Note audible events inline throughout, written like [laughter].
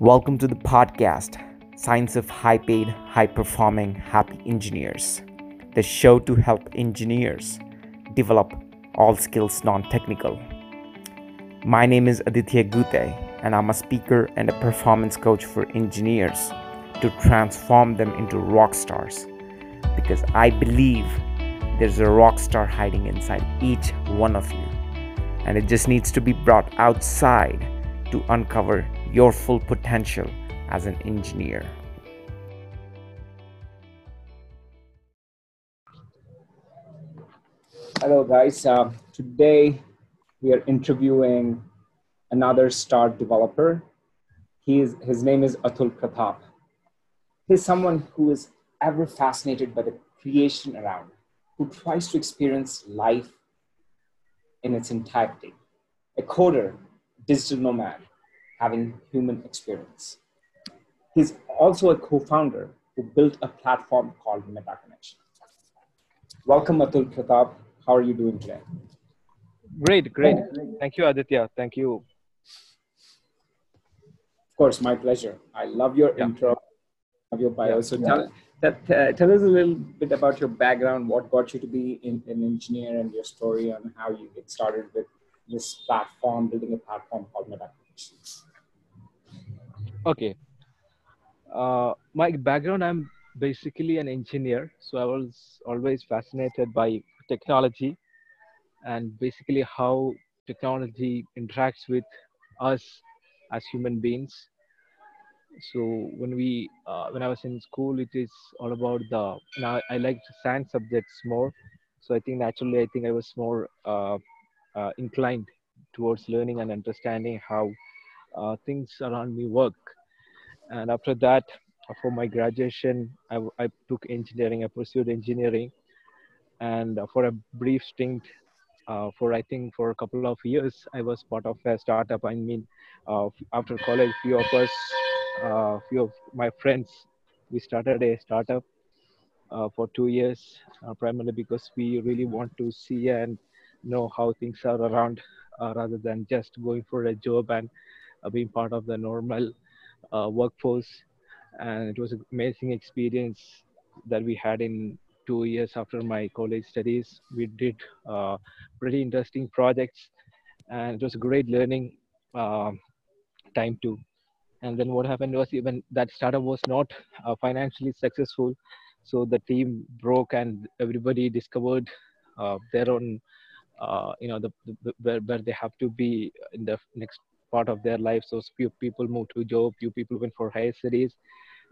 Welcome to the podcast, Science of High Paid, High Performing, Happy Engineers, the show to help engineers develop all skills non technical. My name is Aditya Gute, and I'm a speaker and a performance coach for engineers to transform them into rock stars because I believe there's a rock star hiding inside each one of you, and it just needs to be brought outside to uncover your full potential as an engineer. Hello, guys. Uh, today we are interviewing another star developer. He is, his name is Atul Pratap. He's someone who is ever fascinated by the creation around, who tries to experience life in its entirety. A coder, digital nomad, having human experience. He's also a co-founder who built a platform called MetaConnection. Welcome, Atul Pratap. How are you doing today? Great, great. Thank you, Aditya. Thank you. Of course, my pleasure. I love your yeah. intro, love your bio. Yeah. So tell, that, uh, tell us a little bit about your background, what got you to be in, an engineer, and your story on how you get started with this platform, building a platform called MetaConnection. Okay. Uh, my background, I'm basically an engineer. So I was always fascinated by technology and basically how technology interacts with us as human beings. So when we, uh, when I was in school, it is all about the, now I liked science subjects more. So I think naturally, I think I was more uh, uh, inclined towards learning and understanding how uh, things around me work. And after that, for my graduation, I, I took engineering. I pursued engineering, and for a brief stint, uh, for I think for a couple of years, I was part of a startup. I mean, uh, after college, few of us, uh, few of my friends, we started a startup uh, for two years, uh, primarily because we really want to see and know how things are around, uh, rather than just going for a job and being part of the normal uh, workforce. And it was an amazing experience that we had in two years after my college studies. We did uh, pretty interesting projects, and it was a great learning uh, time too. And then what happened was even that startup was not uh, financially successful, so the team broke and everybody discovered uh, their own, uh, you know, the, the, where, where they have to be in the next part of their life. So few people moved to job, few people went for higher studies,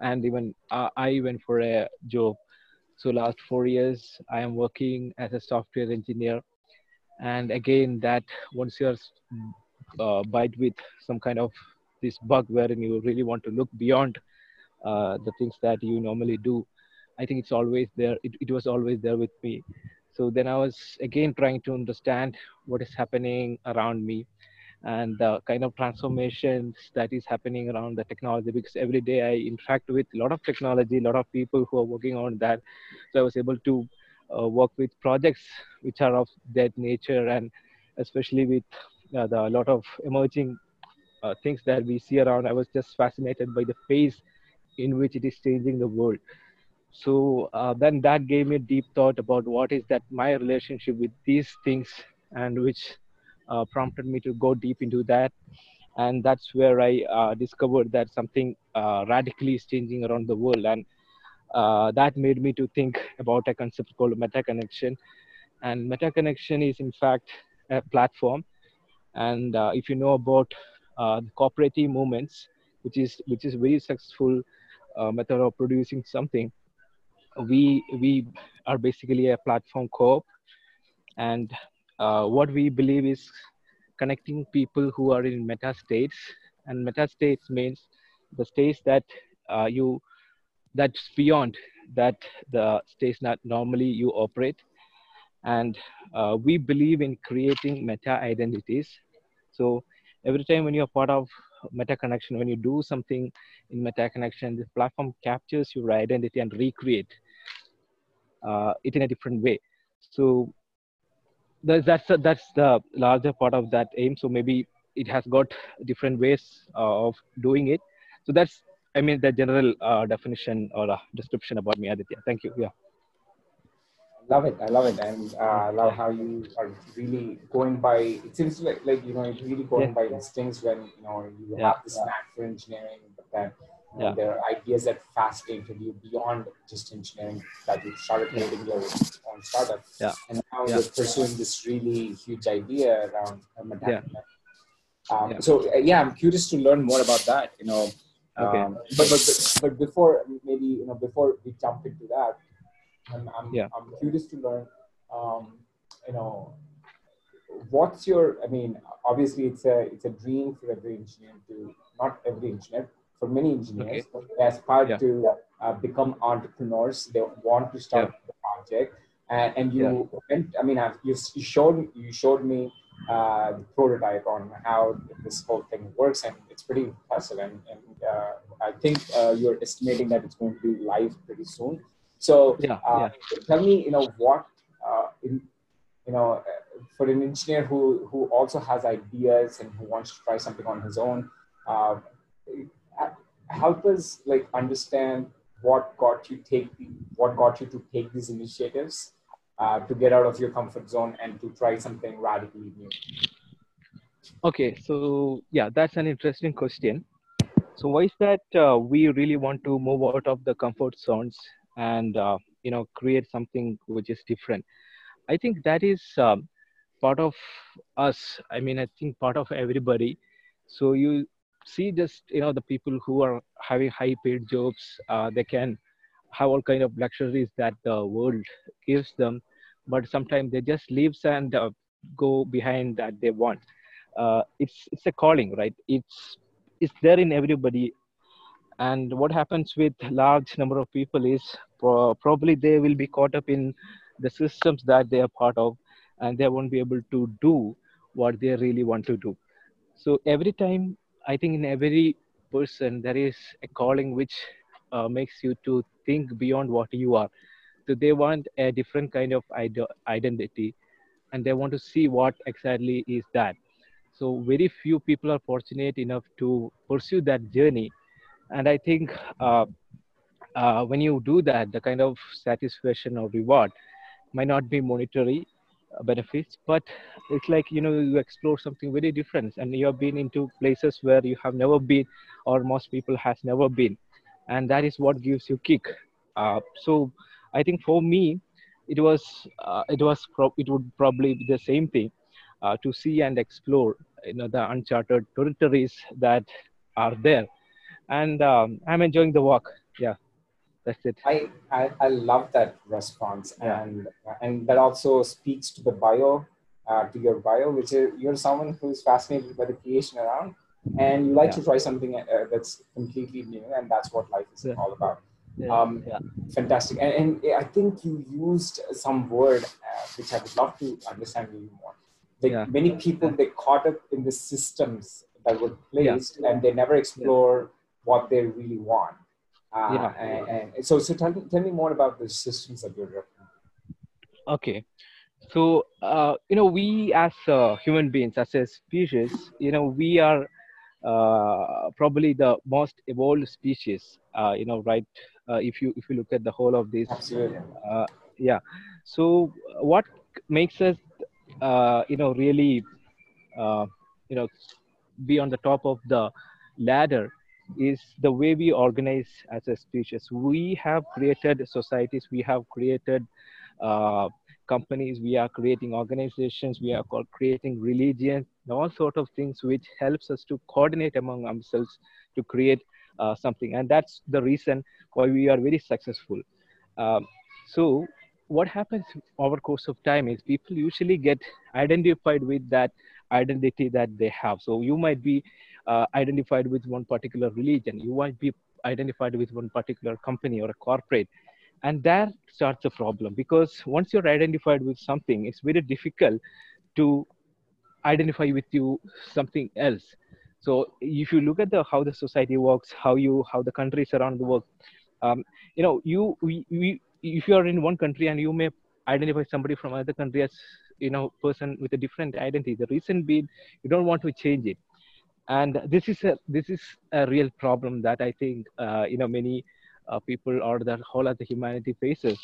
and even uh, I went for a job. So last four years, I am working as a software engineer. And again, that once you're uh, bite with some kind of this bug wherein you really want to look beyond uh, the things that you normally do, I think it's always there. It, it was always there with me. So then I was again trying to understand what is happening around me and the kind of transformations that is happening around the technology because every day I interact with a lot of technology, a lot of people who are working on that. So I was able to uh, work with projects which are of that nature and especially with uh, the, a lot of emerging uh, things that we see around. I was just fascinated by the pace in which it is changing the world. So uh, then that gave me a deep thought about what is that my relationship with these things and which uh, prompted me to go deep into that. And that's where i uh, discovered that something uh, radically is changing around the world. And uh, that made me to think [laughs] about a concept called meta connection and meta connection is in fact a platform. And uh, if you know about uh, the cooperative movements which is which is very successful method of producing something we we are basically a platform co-op. And uh, what we believe is connecting people who are in meta states. And meta states means the states that uh, you that's beyond that the states that normally you operate. And uh, we believe in creating meta identities. So every time when you're part of meta connection when you do something in meta connection the platform captures your identity and recreate uh, it in a different way. So that's that's the larger part of that aim so maybe it has got different ways uh, of doing it so that's I mean the general uh, definition or uh, description about me, Aditya. Thank you. Yeah. Love it. I love it, and uh, I love how you are really going by. It seems like like you know you're really going yeah. by instincts when you know you yeah. have this yeah. knack for engineering, but then you know, there are ideas that fascinated you beyond just engineering that you started creating your own startup. Yeah. And now you're pursuing this really huge idea around yeah. Um, so uh, yeah, I'm curious to learn more about that. You know, Okay. Um, but, but but before maybe you know before we jump into that, I'm I'm, yeah. I'm curious to learn. Um, you know, what's your? I mean, obviously it's a it's a dream for every engineer to not every engineer for many engineers okay. they aspire yeah. to uh, become entrepreneurs. They want to start yeah. the project, and, and you went. I mean, I've, you you showed you showed me uh, the prototype on how this whole thing works, and it's pretty impressive. And, and uh, I think uh, you're estimating that it's going to be live pretty soon. So, yeah, uh, yeah. tell me, you know, what, uh, in, you know, for an engineer who who also has ideas and who wants to try something on his own, uh, help us like understand what got you take what got you to take these initiatives uh, to get out of your comfort zone and to try something radically new? Okay, so yeah, that's an interesting question. So why is that uh, we really want to move out of the comfort zones and uh, you know create something which is different? I think that is um, part of us. I mean, I think part of everybody. So you see just you know the people who are having high paid jobs, uh, they can have all kind of luxuries that the world gives them but sometimes they just leaves and uh, go behind that they want. Uh, it's it's a calling right? It's it's there in everybody. And what happens with large number of people is pro- probably they will be caught up in the systems that they are part of and they won't be able to do what they really want to do. So every time i think in every person there is a calling which uh, makes you to think beyond what you are. So they want a different kind of identity and they want to see what exactly is that. So very few people are fortunate enough to pursue that journey. And i think uh, uh, when you do that the kind of satisfaction or reward might not be monetary benefits but it's like you know you explore something very different and you have been into places where you have never been or most people has never been. And that is what gives you kick. Uh, so I think for me, it was uh, it was pro- it would probably be the same thing uh, to see and explore you know the uncharted territories that are there, and um, I'm enjoying the walk. Yeah, that's it. I I, I love that response, yeah. and and that also speaks to the bio. Uh, to your bio, which is you're someone who is fascinated by the creation around, and you like yeah. to try something uh, that's completely new, and that's what life is yeah. all about. Um, yeah. Fantastic. And, and, I think you used some word uh, which I would love to understand a little more. Like many people, they caught up in the systems that were placed and they never explore what they really want. Uh, yeah. And, and, so, so tell, me, tell me more about the systems that you're referring Okay. So, uh, you know, we as uh, human beings, as a species, you know, we are uh, probably the most evolved species, uh, you know, right uh, if you if you look at the whole of this uh, yeah so what makes us uh, you know really you know be on the top of the ladder is the way we organize as a species. We have created societies, we have created uh, companies, we are creating organizations, we are creating religions, all sort of things which helps us to coordinate among ourselves to create uh, something. And that's the reason why we are very successful. Um, so what happens over course of time is people usually get identified with that identity that they have. So you might be uh, identified with one particular religion. You might be identified with one particular company or a corporate. And that starts a problem because once you're identified with something it's very difficult to identify with you something else. So if you look at the how the society works how you how the countries around the world um, you know you we, we if you are in one country and you may identify somebody from another country as you know person with a different identity the reason being you don't want to change it and this is a this is a real problem that i think uh, you know many uh, people or the whole of the humanity faces.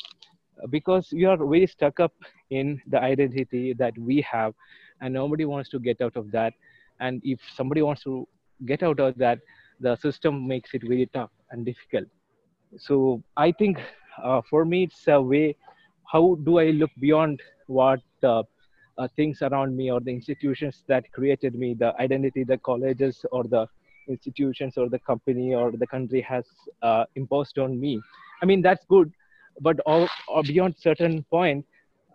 Because we are very stuck up in the identity that we have and nobody wants to get out of that. And if somebody wants to get out of that the system makes it very tough and difficult. So i think uh, for me it's a way how do i look beyond what uh, uh, things around me or the institutions that created me, the identity the colleges or the institutions or the company or the country has uh, imposed on me. I mean, that's good, but all, or beyond certain point,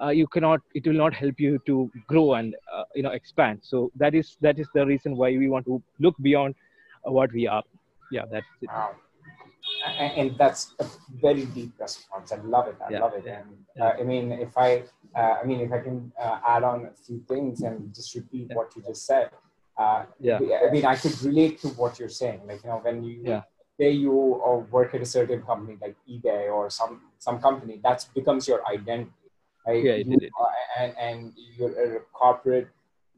uh, you cannot, it will not help you to grow and, uh, you know, expand. So that is, that is the reason why we want to look beyond what we are. Yeah, that's it. Wow and that's a very deep response. I love it. I yeah, love it. Yeah, and yeah. Uh, I mean, if I, uh, I mean, if I can uh, add on a few things and just repeat what you just said. Uh, yeah. I mean, I could relate to what you're saying. Like you know, when you say you or work at a certain company like eBay or some some company, that becomes your identity. Right? Yeah, it. And and you're a corporate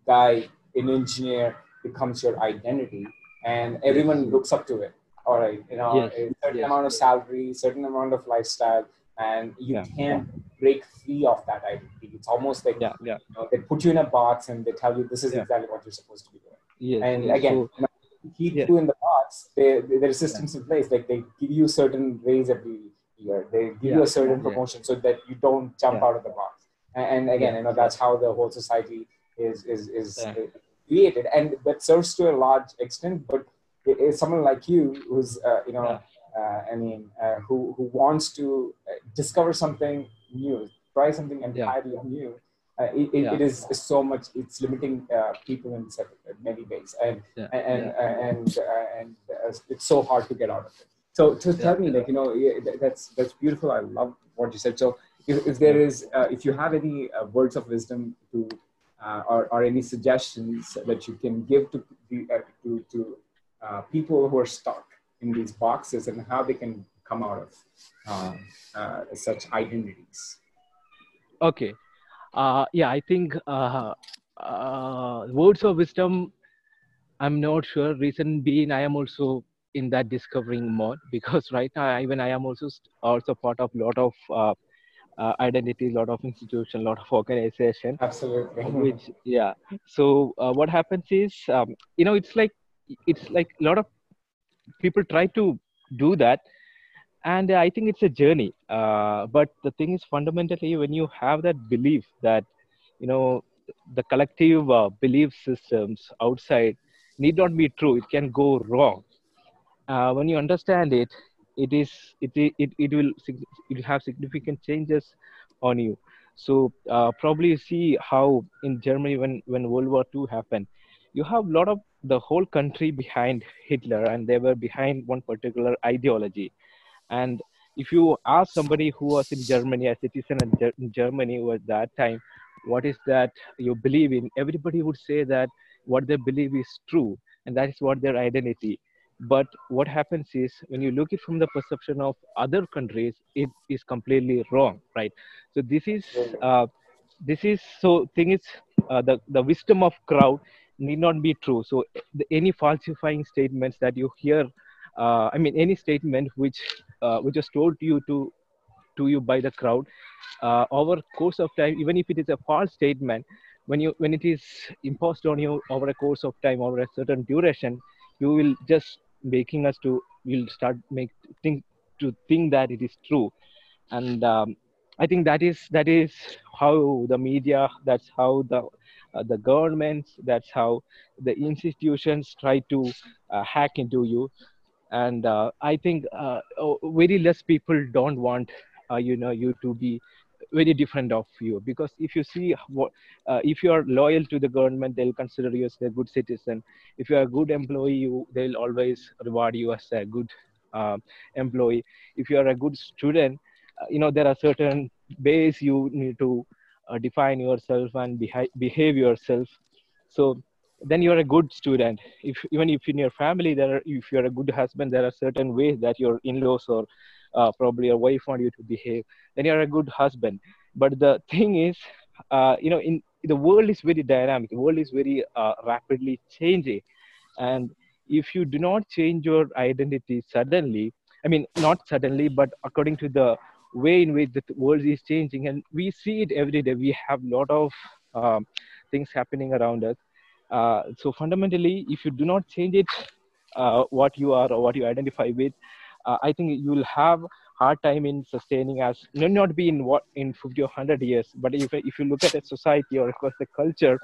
guy, an engineer becomes your identity, and everyone looks up to it all right, you know, yes. a certain yes. amount of salary, certain amount of lifestyle, and you yeah. can't break free of that identity. It's almost like yeah, yeah. You know, they put you in a box and they tell you this is yeah. exactly what you're supposed to be doing. Yes, and again, so, keep yeah. you in the box. They, they, there is systems in place. Like they give you certain raise every year. They give you a certain promotion so that you don't jump out of the box. And, and again, you know, that's how the whole society is is is created, and that serves to a large extent. But is someone like you who's uh, you know yeah. uh, i mean uh, who who wants to uh, discover something new try something entirely yeah. new uh, it, it, it is so much it's limiting uh, people in many ways. And and and and, it's so hard to get out of it. So to tell me like you know that's that's beautiful. I love what you said. So if, if there is if you have any words of wisdom to or, or any suggestions that you can give to the, to, to uh, people who are stuck in these boxes and how they can come out of uh, uh, such identities. Okay. Uh, yeah, I think uh, uh, words of wisdom, I'm not sure. Reason being, I am also in that discovering mode [laughs] because right now, even I am also also part of a lot of uh, identity, lot of institution, lot of organization. Absolutely. Which yeah. So what happens is, um, you know, it's like it's like a lot of people try to do that. And i think it's a journey. Uh, but the thing is fundamentally when you have that belief that you know the collective uh, belief systems outside need not be true it can go wrong. Uh, when you understand it it is it, it, it will it will have significant changes on you. So uh, probably you see how in germany when when world war ii happened you have a lot of the whole country behind Hitler and they were behind one particular ideology. And if you ask somebody who was in Germany, a citizen in Germany at that time, what is that you believe in? Everybody would say that what they believe is true and that is what their identity. But what happens is when you look it from the perception of other countries, it is completely wrong, right? So this is uh, this is so thing is uh, the the wisdom of crowd need not be true. So any falsifying statements that you hear, uh, I mean, any statement which uh, which is told to you to to you by the crowd, uh, over course of time, even if it is a false statement, when you when it is imposed on you over a course of time, over a certain duration, you will just making us to will start make think to think that it is true, and um, I think that is that is how the media, that's how the uh, the governments that's how the institutions try to uh, hack into you. And uh, i think uh, oh, very less people don't want uh, you know you to be very different of you. Because if you see what uh, if you are loyal to the government they'll consider you as a good citizen. If you are a good employee you they'll always reward you as a good employee. If you are a good student you know there are certain ways you need to uh, define yourself and beha- behave yourself. So then you're a good student. If even if in your family there are, if you're a good husband there are certain ways that your in-laws or uh, probably your wife want you to behave then you're a good husband. But the thing is uh, you know in the world is very dynamic. The world is very uh, rapidly changing. And if you do not change your identity suddenly i mean not suddenly but according to the way in which the world is changing and we see it every day. We have a lot of um, things happening around us. Uh, so fundamentally if you do not change it uh, what you are or what you identify with uh, i think you will have hard time in sustaining as may not be in what in 50 or 100 years but if, if you look at a society or course the culture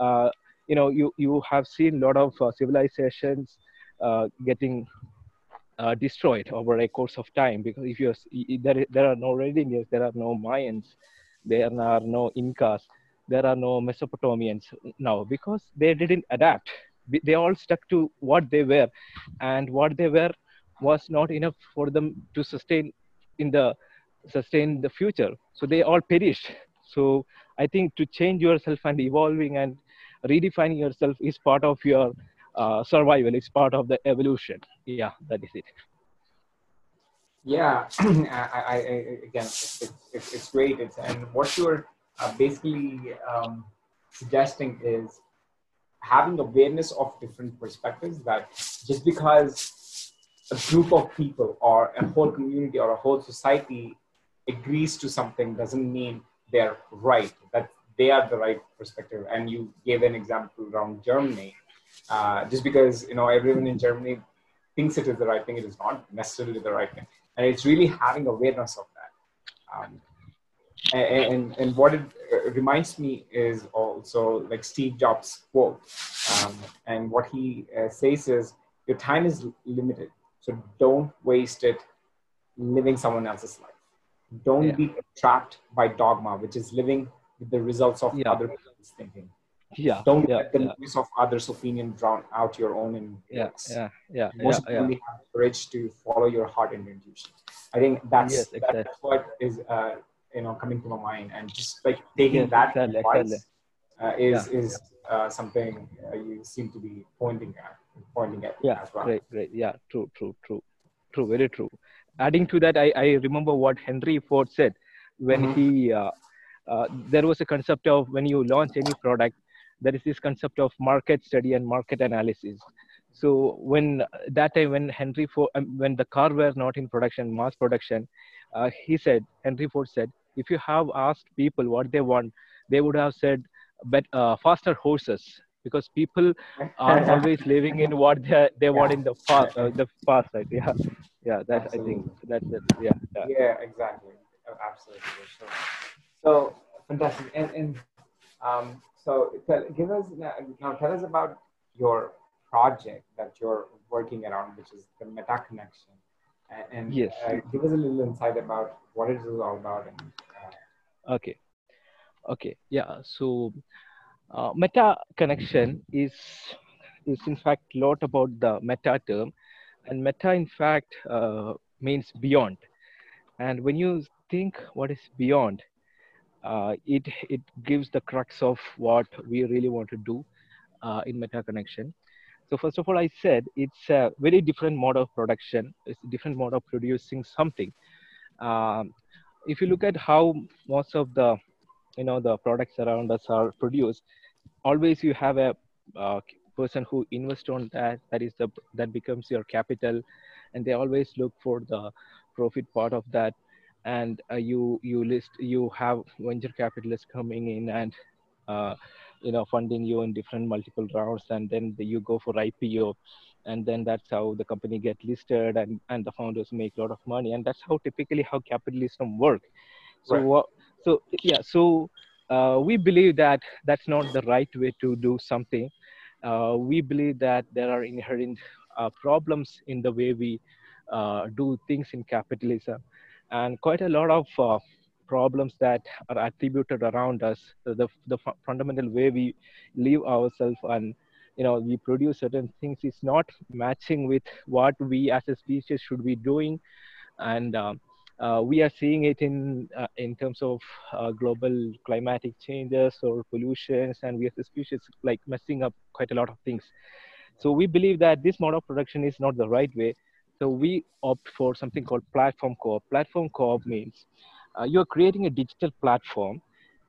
uh, you know you you have seen a lot of uh, civilizations uh, getting uh, destroyed over a course of time because if you there there are no Red Indians, there are no Mayans, there are no Incas, there are no Mesopotamians now because they didn't adapt. They all stuck to what they were, and what they were was not enough for them to sustain in the sustain the future. So they all perished. So I think to change yourself and evolving and redefining yourself is part of your uh, survival. It's part of the evolution. Yeah, that is it. Yeah, [clears throat] I, I, again, it's, it's, it's, great. It's, and what you're uh, basically um, suggesting is having awareness of different perspectives that just because a group of people or a whole community or a whole society agrees to something doesn't mean they're right that they are the right perspective and you gave an example around germany uh, just because you know everyone in Germany thinks it is the right thing, it is not necessarily the right thing, and it's really having awareness of that. Um, and, and, what it reminds me is also like Steve Jobs' quote, um, and what he uh, says is, "Your time is limited, so don't waste it living someone else's life. Don't yeah. be trapped by dogma, which is living with the results of yeah. other people's thinking." Yeah don't yeah, let the yeah. noise of others opinion drown out your own in yeah yeah yeah most yeah, yeah. have courage to follow your heart and intuition i think that's yes, exactly. that's what is uh, you know coming to my mind and just like taking yes, that exactly, advice. Uh, is is uh, something uh, you seem to be pointing at pointing at yeah as well. great great yeah true true true true very true adding to that i i remember what henry ford said when mm-hmm. he uh, uh, there was a concept of when you launch any product there is this concept of market study and market analysis. So when that time when henry ford um, when the car were not in production mass production uh, he said henry ford said if you have asked people what they want they would have said but uh, faster horses. Because people are [laughs] always living in what they, they want in the past uh, the past right? Yeah. Yeah that absolutely. i think that's it. Yeah, yeah. Yeah exactly. Absolutely sure. so fantastic. And and um, so tell, give us now. Tell us about your project that you're working around, which is the Meta Connection, and, and yes. uh, give us a little insight about what it is all about. And, uh, okay, okay, yeah. So uh, Meta Connection is is in fact a lot about the meta term, and meta in fact uh, means beyond. And when you think what is beyond, uh, it it gives the crux of what we really want to do uh, in meta connection. So first of all i said it's a very different mode of production. It's a different mode of producing something. Um, if you look at how most of the you know the products around us are produced always you have a uh, person who invests on that that is the that becomes your capital and they always look for the profit part of that and uh, you you list you have venture capitalists coming in and uh, you know funding you in different multiple rounds and then the, you go for ipo and then that's how the company get listed and and the founders make a lot of money and that's how typically how capitalism work. So right. so yeah so uh, we believe that that's not the right way to do something. Uh, we believe that there are inherent uh, problems in the way we uh, do things in capitalism and quite a lot of uh, problems that are attributed around us. The, the fundamental way we live ourselves and you know we produce certain things is not matching with what we as a species should be doing. And um, uh, we are seeing it in uh, in terms of uh, global climatic changes or pollutions and we as a species like messing up quite a lot of things. So we believe that this mode of production is not the right way so we opt for something called platform co-op. Platform co-op means uh, you're creating a digital platform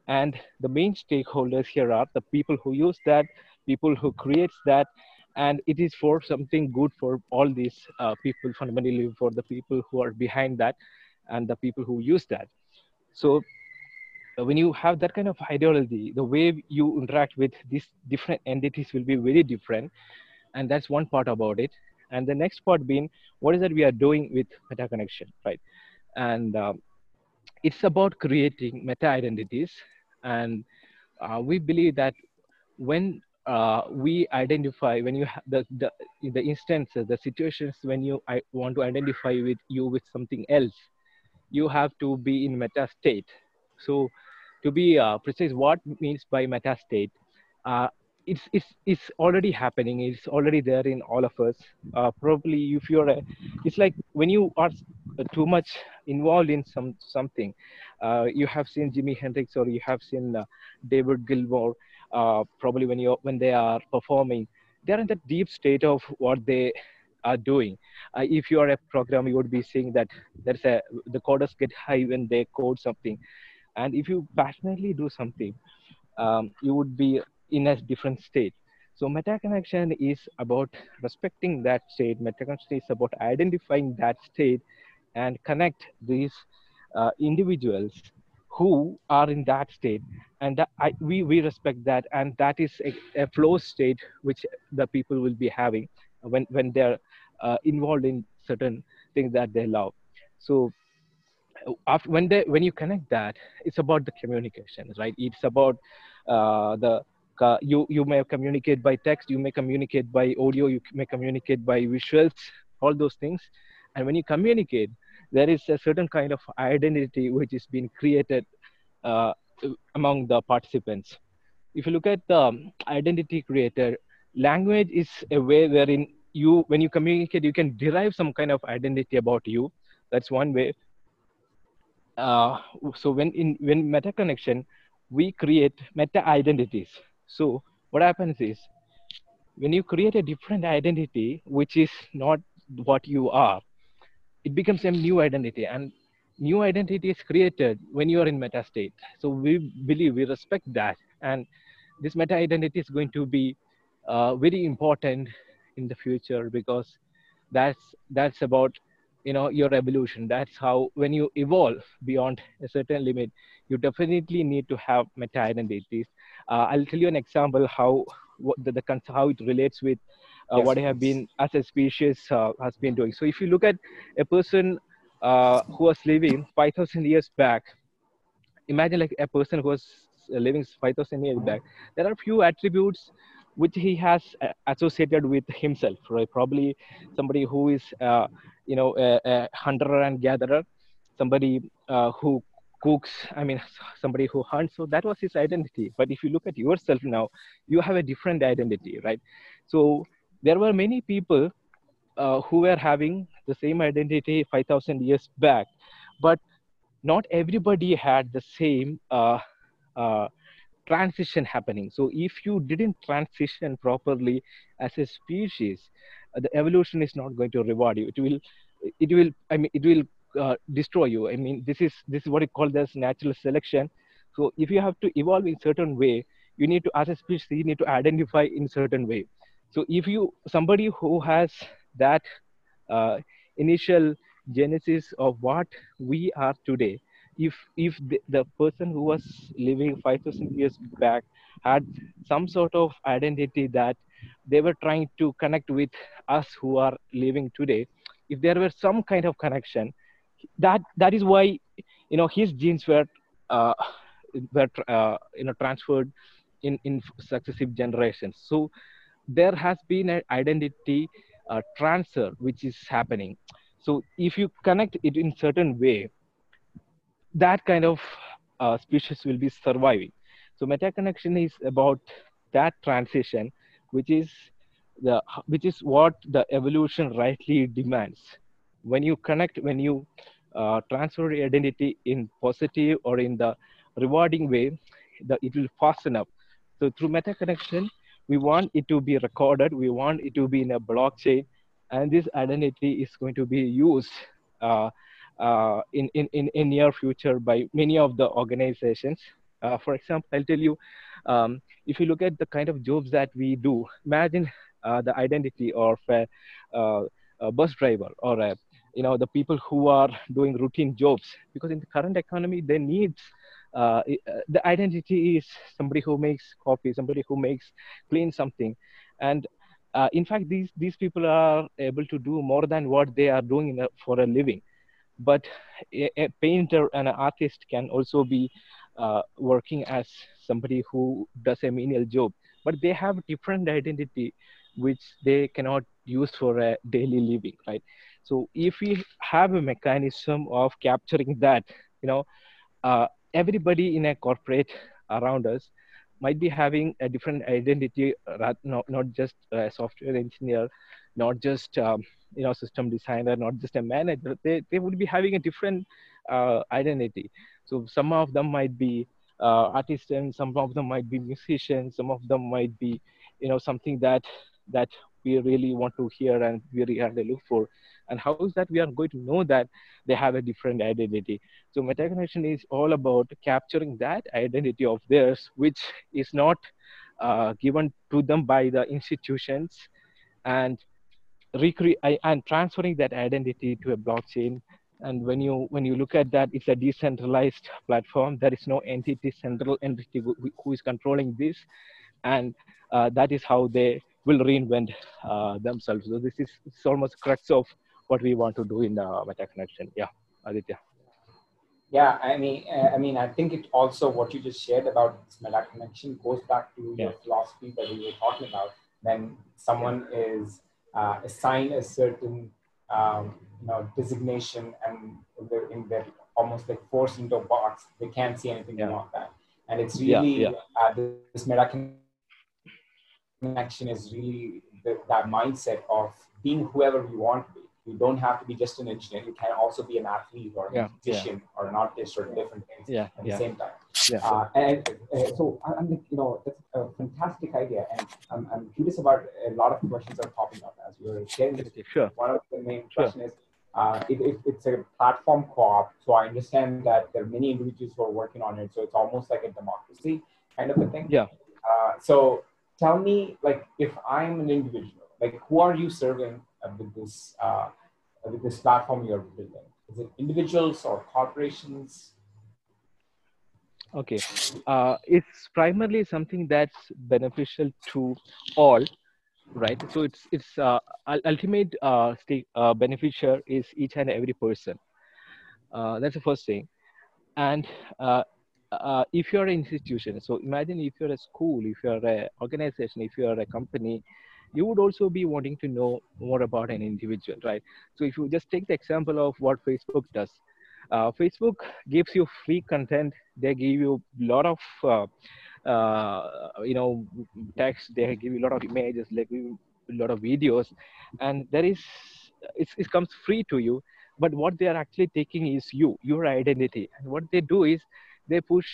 and the main stakeholders here are the people who use that, people who creates that, and it is for something good for all these uh, people fundamentally for the people who are behind that and the people who use that so uh, when you have that kind of ideology the way you interact with these different entities will be very different and that's one part about it and the next part being what is that we are doing with meta connection right? And um, it's about creating meta identities. And uh, we believe that when uh, we identify when you have the, the the instances the situations when you I want to identify with you with something else you have to be in meta state. So to be uh, precise what means by meta state? Uh, it's it's it's already happening. It's already there in all of us. Uh, probably if you're a, it's like when you are too much involved in some something uh, you have seen jimi hendrix or you have seen uh, david gilmour uh, probably when you when they are performing they're in the deep state of what they are doing. Uh, if you are a programmer you would be seeing that there's a the coders get high when they code something. And if you passionately do something um, you would be in a different state. So meta connection is about respecting that state. Meta connection is about identifying that state and connect these uh, individuals who are in that state. And that I, we, we respect that. And that is a, a, flow state which the people will be having when, when they're uh, involved in certain things that they love. So after, when they when you connect that, it's about the communication, right? It's about uh, the uh, you you may communicate by text you may communicate by audio you may communicate by visuals all those things. And when you communicate there is a certain kind of identity which is being created uh, among the participants. If you look at the identity creator language is a way wherein you when you communicate you can derive some kind of identity about you. That's one way. Uh, so when in when meta connection we create meta identities so what happens is when you create a different identity, which is not what you are, it becomes a new identity. And new identity is created when you are in meta state. So we believe, we respect that. And this meta identity is going to be uh, very important in the future because that's that's about you know your evolution that's how when you evolve beyond a certain limit you definitely need to have meta identities I'll tell you an example how what the, the how it relates with uh, yes, what I have been as a species uh, has been doing. So if you look at a person uh, who was living 5,000 years back, imagine like a person who was living 5,000 years back. There are few attributes which he has uh, associated with himself, right? Probably somebody who is, uh, you know, a, a, hunter and gatherer, somebody who cooks i mean [laughs] somebody who hunts so that was his identity. But if you look at yourself now you have a different identity right? So there were many people uh, who were having the same identity 5000 years back but not everybody had the same uh, uh, transition happening. So if you didn't transition properly as a species uh, the evolution is not going to reward you. It will it will i mean it will uh, destroy you. I mean, this is this is what we call as natural selection. So if you have to evolve in certain way, you need to, as a species, you need to identify in certain way. So if you somebody who has that uh, initial genesis of what we are today, if if the, the person who was living 5,000 years back had some sort of identity that they were trying to connect with us who are living today, if there were some kind of connection, that that is why you know his genes were uh, were uh, you know transferred in in successive generations. So there has been an identity uh, transfer which is happening. So if you connect it in certain way that kind of uh, species will be surviving. So meta connection is about that transition which is the which is what the evolution rightly demands when you connect, when you uh, transfer identity in positive or in the rewarding way, the, it will fasten up. So through meta connection, we want it to be recorded. We want it to be in a blockchain, and this identity is going to be used uh, uh, in, in, in, in near future by many of the organizations. Uh, for example, I'll tell you, um, if you look at the kind of jobs that we do, imagine uh, the identity of a, uh, a bus driver or a, you know the people who are doing routine jobs because in the current economy they need uh, uh, the identity is somebody who makes coffee somebody who makes clean something. And uh, in fact these these people are able to do more than what they are doing a, for a living. But a, a, painter and an artist can also be uh, working as somebody who does a menial job. But they have a different identity which they cannot use for a daily living right so if we have a mechanism of capturing [laughs] that you know uh, everybody in a corporate around us might be having a different identity not, not just a software engineer not just um, you know system designer not just a manager. They, they would be having a different uh, identity. So some of them might be uh, artists and some of them might be musicians some of them might be you know something that that we really want to hear and we really look for. And how is that we are going to know that they have a different identity. So metaconnection is all about capturing that identity of theirs which is not uh, given to them by the institutions and recreate and transferring that identity to a blockchain. And when you when you look at that it's a decentralized platform. There is no entity central entity who, who is controlling this. And uh, that is how they will reinvent uh, themselves so this is it's almost crux of what we want to do in the meta connection yeah aditya yeah i mean uh, i mean i think it also what you just shared about this meta connection goes back to yeah. your philosophy that we were talking about when someone yeah. is uh, assign a certain um, you know designation and they're, in their almost like forced into a box. They can't see anything yeah. beyond that. And it's really. Uh, this meta connection is really the, that mindset of being whoever you want to be. You don't have to be just an engineer. You can also be an athlete or a yeah, musician yeah. or an artist or different things yeah, at the same time. Yeah. Uh, and uh, so I'm, you know, that's a fantastic idea, and I'm, I'm curious about a lot of questions are popping up as we are sharing this. Sure. One of the main sure. question is, uh, it, it, it's a platform co-op, so I understand that there are many individuals who are working on it, so it's almost like a democracy kind of a thing. Yeah. Uh, so tell me, like, if I'm an individual, like, who are you serving with this uh, with this platform you're building? Is it individuals or corporations? Okay, uh, it's primarily something that's beneficial to all, right? So it's it's uh, ultimate uh, stake, uh, beneficiary is each and every person. Uh, that's the first thing, and uh, uh, if you're an institution, so imagine if you're a school, if you're an organization, if you're a company, you would also be wanting to know more about an individual, right? So if you just take the example of what Facebook does, uh, Facebook gives you free content. They give you a lot of, uh, uh, you know, text. They give you a lot of images, like a lot of videos, and there is, it comes free to you. But what they are actually taking is you, your identity. And what they do is they push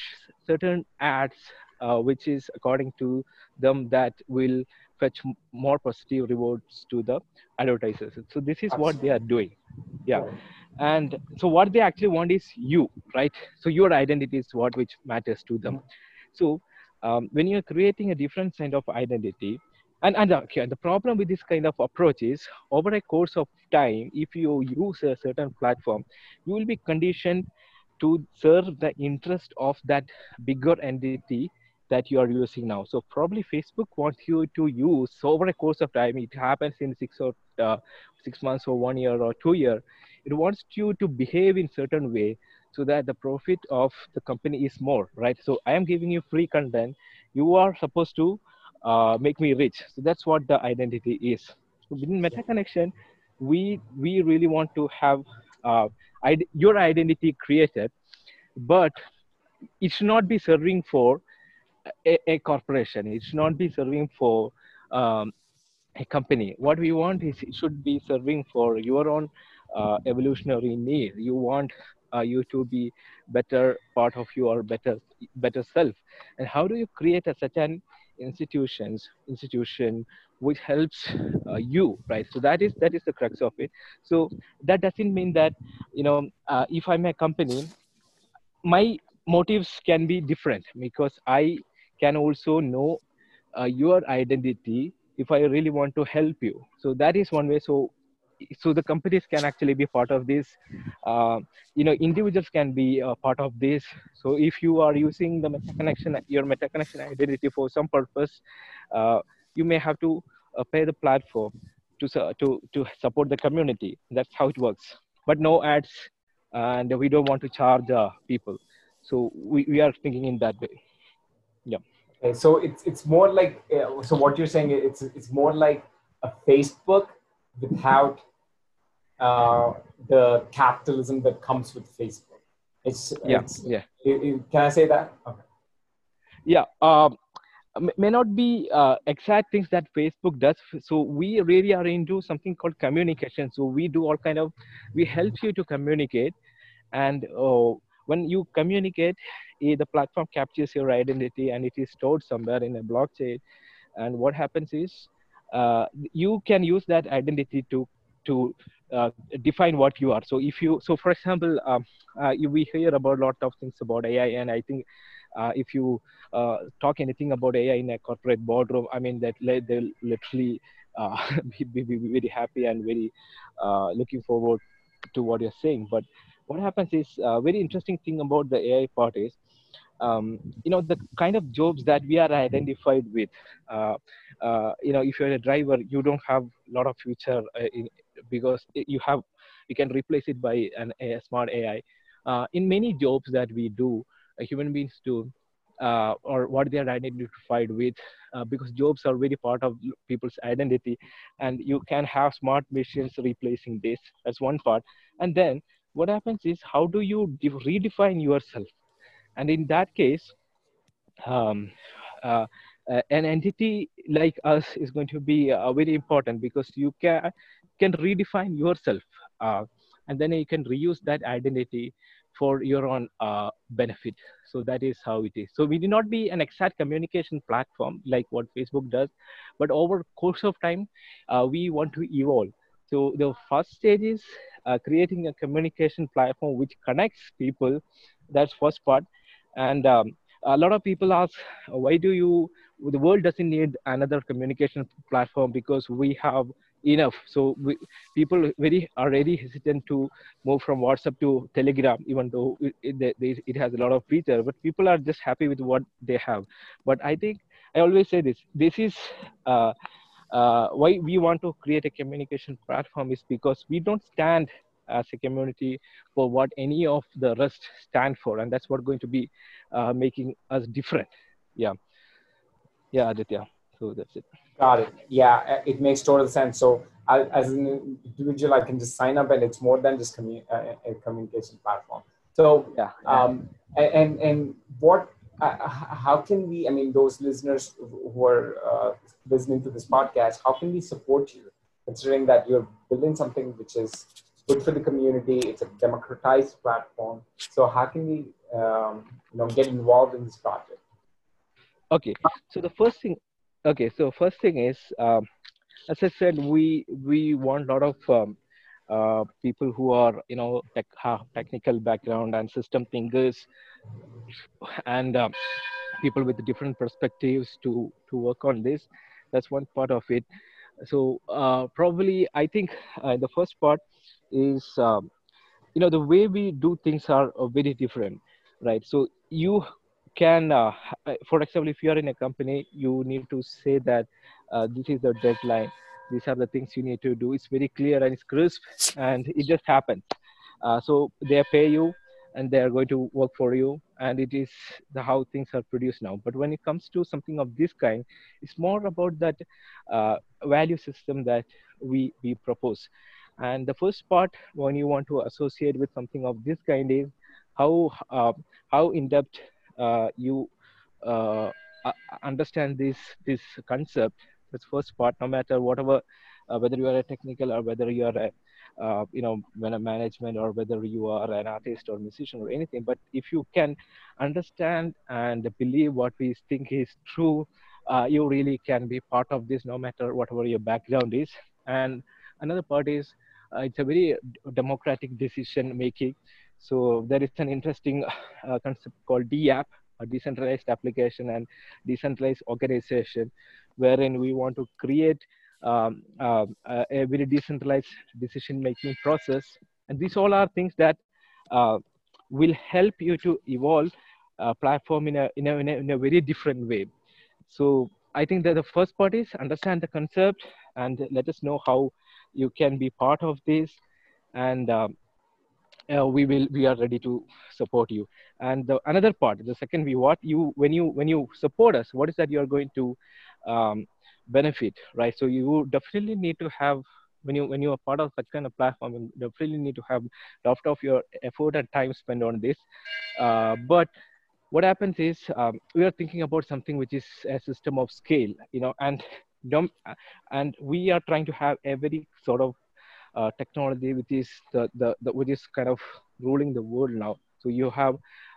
certain ads, uh, which is according to them that will fetch more positive rewards to the advertisers. So this is what they are doing. Yeah and so what they actually want is you right so your identity is what which matters to them so um, when you're creating a different kind of identity and, and okay, the problem with this kind of approach is over a course of time if you use a certain platform you will be conditioned to serve the interest of that bigger entity that you are using now. So probably Facebook wants you to use over a course of time. It happens in six or uh, six months or one year or two year. It wants you to behave in certain way so that the profit of the company is more, right? So I am giving you free content. You are supposed to uh, make me rich. So that's what the identity is. So within Meta Connection, we we really want to have uh, your identity created, but it should not be serving for a, a corporation. It should not be serving for um, a company. What we want is it should be serving for your own uh, evolutionary need. You want uh, you to be better part of your better better self. And how do you create a, such an institutions institution which helps uh, you right? So that is that is the crux of it. So that doesn't mean that you know uh, if i'm a company my motives can be different because i can also know uh, your identity if i really want to help you. So that is one way. So so the companies can actually be part of this. Uh, you know individuals can be a part of this. So if you are using the meta connection your meta connection identity for some purpose uh, you may have to uh, pay the platform to to to support the community. That's how it works. But no ads and we don't want to charge uh, people. So we, we are thinking in that way. Yeah. Okay, so it's it's more like uh, so what you're saying it's it's more like a facebook without uh, the capitalism that comes with Facebook. It's yeah, it's, yeah. It, it, can I say that? Okay. Yeah. Um, may not be uh, exact things that Facebook does. So we really are into something called communication. So we do all kind of, we help you to communicate, and uh, when you communicate, eh, the platform captures your identity and it is stored somewhere in a blockchain. And what happens is, uh, you can use that identity to to uh, define what you are. So if you, so for example, um, uh, we hear about a lot of things about AI, and I think uh, if you uh, talk anything about AI in a corporate boardroom, I mean that they'll literally uh, [laughs] be, be, be, very happy and very looking forward to what you're saying. But what happens is a very interesting thing about the AI part is um, you know the kind of jobs that we are identified with uh, uh, you know if you're a driver you don't have a lot of future uh, in, because you have you can replace it by an, a smart ai uh, in many jobs that we do uh, human beings do uh, or what they are identified with because jobs are very part of people's identity and you can have smart machines replacing this. That's one part. And then what happens is how do you redefine yourself? And in that case um, uh, uh, an entity like us is going to be uh, very important because you can can redefine yourself uh, and then you can reuse that identity for your own uh, benefit. So that is how it is. So we do not be an exact communication platform like what facebook does but over course of time uh, we want to evolve. So the first stage is creating a communication platform which connects people. That's first part. And um, a lot of people ask why do you the world doesn't need another communication platform because we have enough. So we, people very are very hesitant to move from whatsapp to telegram even though it, it, it has a lot of feature but people are just happy with what they have. But i think i always say this this is uh, uh, why we want to create a communication platform is because we don't stand as a community for what any of the rest stand for and that's what going to be uh, making us different. Yeah. Yeah aditya. So that's it got it yeah uh, it makes total sense so I, as an individual i can just sign up and it's more than just commu- uh, a communication platform so yeah, yeah. um and and what uh, how can we i mean those listeners who are uh, listening to this podcast how can we support you considering that you're building something which is good for the community. It's a democratized platform. So how can we, um, you know, get involved in this project? Okay. So the first thing, okay. So first thing is, um, as I said, we we want a lot of um, uh, people who are, you know, tech, technical background and system thinkers, and um, people with different perspectives to to work on this. That's one part of it. So uh, probably I think uh, the first part is um, you know the way we do things are uh, very different right so you can uh, for example if you are in a company you need to say that uh, this is the deadline. These are the things you need to do. It's very clear and it's crisp and it just happens. Uh, so they pay you and they are going to work for you and it is the how things are produced now. But when it comes to something of this kind it's more about that uh, value system that we we propose. And the first part when you want to associate with something of this kind is how uh, how in depth you uh, understand this this concept. This first part, no matter whatever, uh, whether you are a technical or whether you are a uh, you know management or whether you are an artist or musician or anything but if you can understand and believe what we think is true uh, you really can be part of this no matter whatever your background is and another part is uh, it's a very democratic decision making. So there is an interesting uh, concept called DApp, a decentralized application and decentralized organization. wherein we want to create um, uh, a very decentralized decision making process and these all are things that uh, will help you to evolve a platform in a, in a, in a, in a very different way so i think that the first part is understand the concept and let us know how you can be part of this and um, uh, we will we are ready to support you. And the another part the second view what you when you when you support us what is that you are going to um, benefit right? So you definitely need to have when you when you are part of such kind of platform you definitely need to have lot of your effort and time spent on this. Uh, but what happens is um, we are thinking about something which is a system of scale you know and [laughs] and we are trying to have a very sort of uh, technology which is the, the, the which is kind of ruling the world now. So you have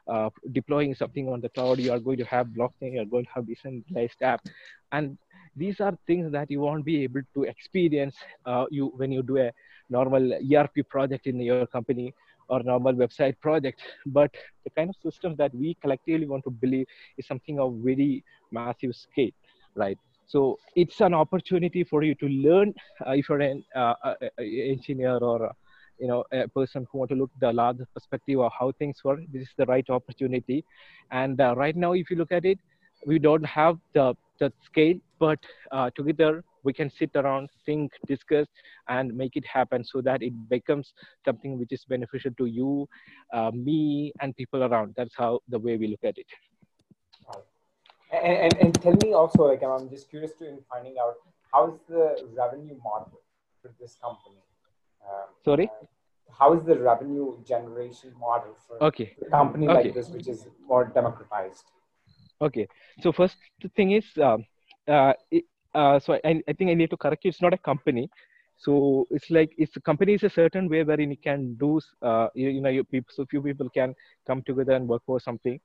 uh, deploying something on the cloud you are going to have blockchain you are going to have decentralized app. And these are things that you won't be able to experience uh, you when you do a normal erp project in your company or normal website project. But the kind of systems that we collectively want to believe is something of very massive scale right so it's an opportunity for you to learn uh, if you're an uh, engineer or you know a person who want to look the larger perspective of how things work this is the right opportunity. And uh, right now if you look at it we don't have the the scale but uh, together we can sit around think discuss and make it happen so that it becomes something which is beneficial to you uh, me and people around. That's how the way we look at it and, and, and tell me also like i'm just curious to in finding out how's the revenue model for this company? Um, sorry? Uh, how is the revenue generation model for okay. a company okay. like this which is more democratized? Okay. So first thing is um, uh, it, uh, so I, I think i need to correct you. It's not a company. So it's like it's a company is a certain way wherein you can do uh, you, you know you people so few people can come together and work for something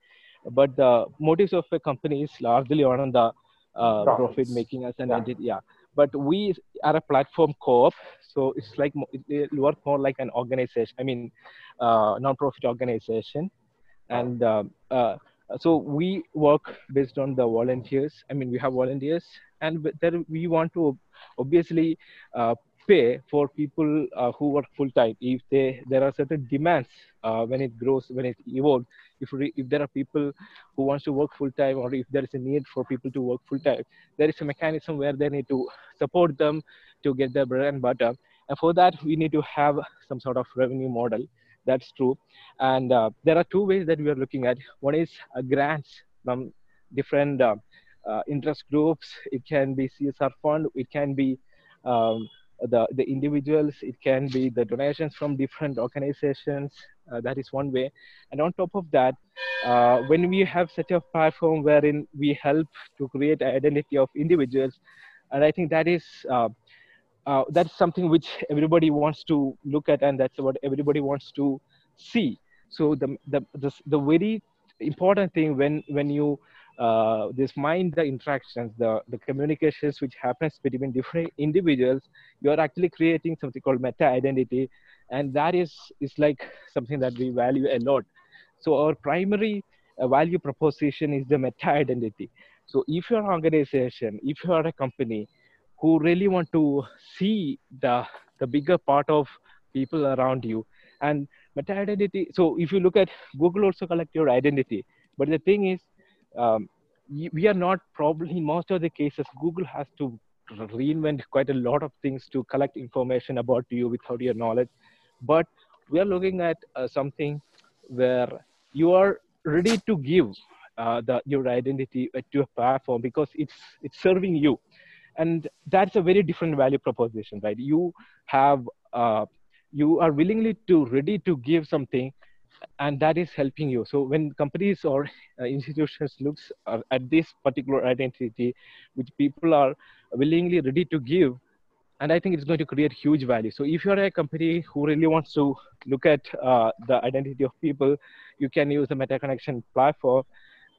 but the motives of a company is largely on the uh, profit making as an yeah. entity yeah. But we are a platform co-op so it's like it work more like an organization i mean uh, non-profit organization. And uh, uh, so we work based on the volunteers. I mean we have volunteers and then we want to obviously uh, pay for people uh, who work full time if they there are certain demands uh, when it grows when it evolves if re, if there are people who wants to work full time or if there is a need for people to work full time there is a mechanism where they need to support them to get their bread and butter. And for that we need to have some sort of revenue model. That's true. And uh, there are two ways that we are looking at. One is uh, grants from different uh, uh, interest groups. It can be csr fund. It can be um, the, the individuals, it can be the donations from different organizations. Uh, that is one way. And on top of that, uh, when we have such a platform wherein we help to create identity of individuals, and I think that is uh, uh, that's something which everybody wants to look at, and that's what everybody wants to see. So the the the, the very important thing when when you uh, this mind the interactions the the communications which happens between different individuals you are actually creating something called meta identity. And that is is like something that we value a lot. So our primary uh, value proposition is the meta identity. So if you're an organization if you are a company who really want to see the the bigger part of people around you and meta identity so if you look at google also collect your identity. But the thing is um, we are not probably in most of the cases google has to reinvent quite a lot of things to collect information about you without your knowledge. But we are looking at uh, something where you are ready to give uh, the, your identity to a platform because it's it's serving you. And that's a very different value proposition right? You have uh, you are willingly to ready to give something and that is helping you. So when companies or uh, institutions looks uh, at this particular identity which people are willingly ready to give and i think it's going to create huge value. So if you're a company who really wants to look at uh, the identity of people you can use the meta connection platform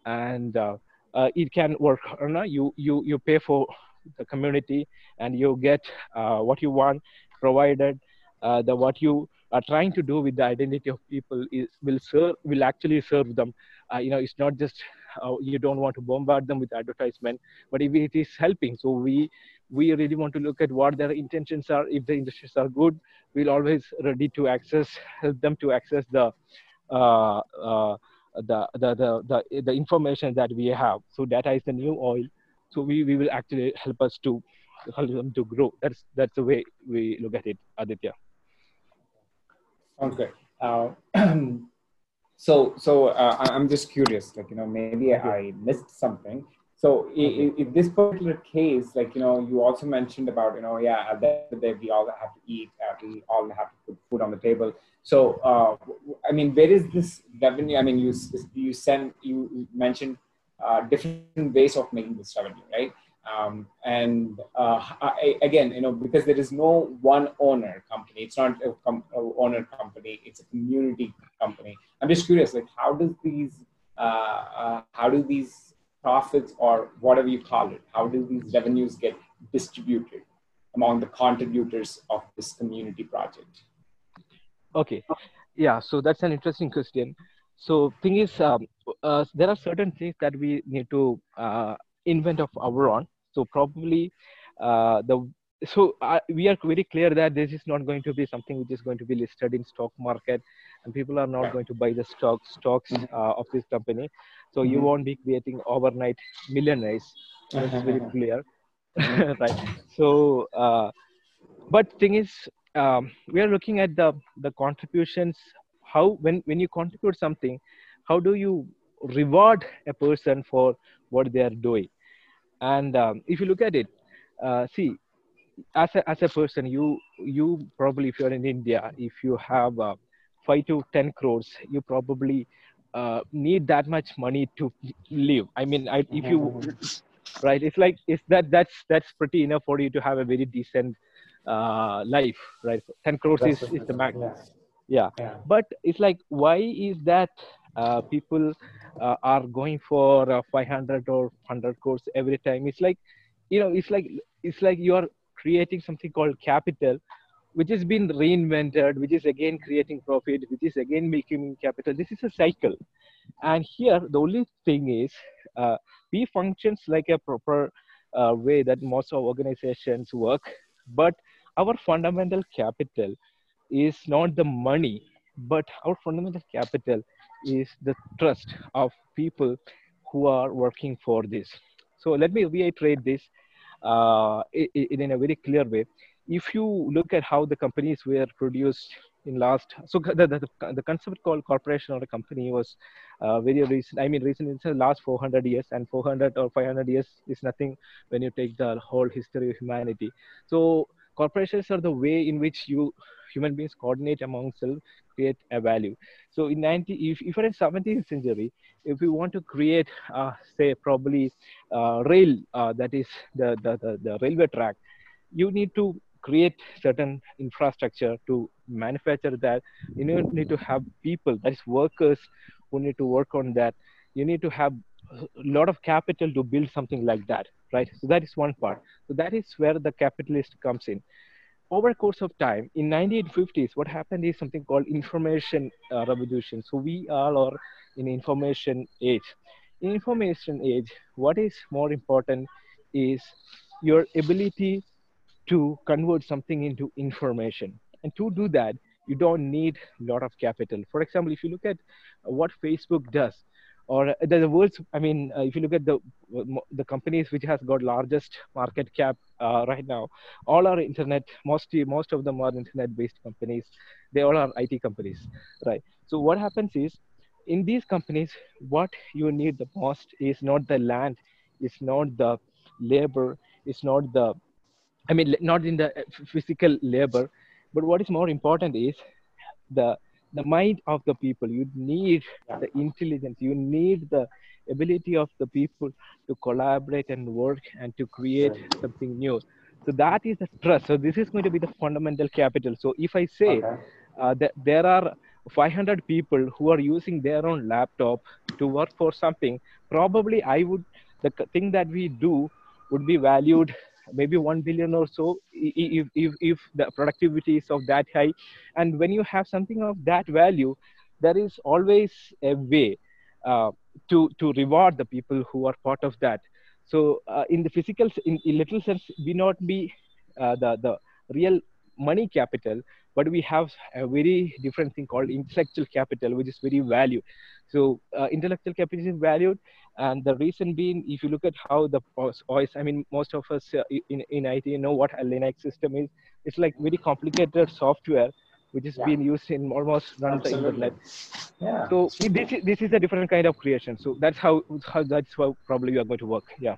and uh, uh, it can work or not you you you pay for the community and you get uh, what you want provided the what you are trying to do with the identity of people is will serve will actually serve them uh, you know it's not just uh, you don't want to bombard them with advertisement but if it is helping so we we really want to look at what their intentions are if the intentions are good we'll always ready to access help them to access the uh, uh, the, the, the, the, the information that we have. So data is the new oil. So we, we will actually help us to help them to grow. That's, that's the way we look at it, Aditya. Sounds good. Uh, [clears throat] so, so uh, I'm just curious, like, you know, maybe I missed something. So in, in, this particular case, like, you know, you also mentioned about, you know, yeah, at the end of the day, we all have to eat, uh, we all have to put food on the table. So, uh, I mean, where is this revenue? I mean, you, you send, you mentioned uh, different ways of making this revenue, right? Um, and uh, I, again, you know, because there is no one owner company, it's not a, com- owner company, it's a community company. I'm just curious, like, how does these, uh, uh, how do these profits or whatever you call it? How do these revenues get distributed among the contributors of this community project? Okay, yeah, so that's an interesting question. So thing is, um, uh, there are certain things that we need to uh, invent of our own. So probably uh, the so uh, we are very clear that this is not going to be something which is going to be listed in stock market and people are not going to buy the stock stocks mm-hmm. uh, of this company. So mm-hmm. you won't be creating overnight millionaires. That's very clear. Mm-hmm. [laughs] right. So uh, but thing is um, we are looking at the the contributions. How when when you contribute something how do you reward a person for what they are doing and um, if you look at it uh, see as a, as a person you you probably if you're in india if you have uh, 5 to 10 crores you probably uh, need that much money to live i mean I, if you right it's like it's that that's that's pretty enough for you to have a very decent uh, life right 10 crores is, is the max yeah. Yeah. yeah. but it's like why is that uh, people uh, are going for uh, 500 or 100 crores every time. It's like you know it's like it's like you are creating something called capital which has been reinvented which is again creating profit which is again making capital. This is a cycle. And here the only thing is uh, we functions like a proper uh, way that most of organizations work but our fundamental capital is not the money but our fundamental capital is the trust of people who are working for this so let me reiterate this uh, in, a very clear way. If you look at how the companies were produced in last, so the, the, the concept called corporation or a company was uh, very recent. I mean, recent in the last 400 years, and 400 or 500 years is nothing when you take the whole history of humanity. So corporations are the way in which you human beings coordinate among themselves, create a value. So in 90, if, if in 17th century, if we want to create, uh, say, probably uh, rail, uh, that is the, the, the, the railway track, you need to create certain infrastructure to manufacture that. You need to have people, that is workers, who need to work on that. You need to have a lot of capital to build something like that, right? So that is one part. So that is where the capitalist comes in over course of time in 1950s what happened is something called information uh, revolution. So we all are in information age. In information age what is more important is your ability to convert something into information. And to do that you don't need a lot of capital. For example if you look at what facebook does or the, the world's i mean uh, if you look at the the companies which has got largest market cap uh, right now all are internet mostly most of them are internet based companies. They all are it companies right? So what happens is in these companies what you need the most is not the land it's not the labor it's not the i mean not in the uh, physical labor. But what is more important is the the mind of the people. You need the intelligence. You need the ability of the people to collaborate and work and to create something new. So that is the trust. So this is going to be the fundamental capital. So if i say okay. uh, that there are 500 people who are using their own laptop to work for something probably i would the thing that we do would be valued maybe 1 billion or so if, if, if the productivity is of that high. And when you have something of that value there is always a way uh, to to reward the people who are part of that. So uh, in the physical in, in little sense we not be uh, the the real money capital but we have a very different thing called intellectual capital which is very valued so uh, intellectual capital is valued and the reason being if you look at how the OS, i mean most of us uh, in, in it know what a linux system is it's like very complicated software which is yeah. being used in almost run the internet. Yeah. So this is, this is a different kind of creation. So that's how, how that's how probably you are going to work. Yeah.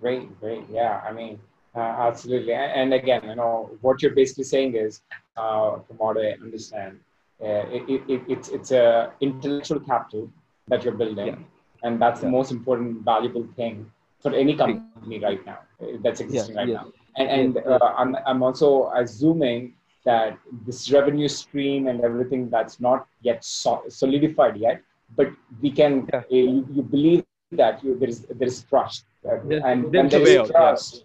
Great, great. Yeah, I mean, uh, absolutely. And, and, again, you know, what you're basically saying is, uh, from what I understand, uh, it, it, it, it's it's a intellectual capital that you're building, yeah. and that's yeah. the most important, valuable thing for any company right now uh, that's existing right now. And, and uh, I'm, I'm also assuming that this revenue stream and everything that's not yet solidified yet, but we can, yeah. uh, you, you, believe that you, there, is, there is trust. And when there is trust,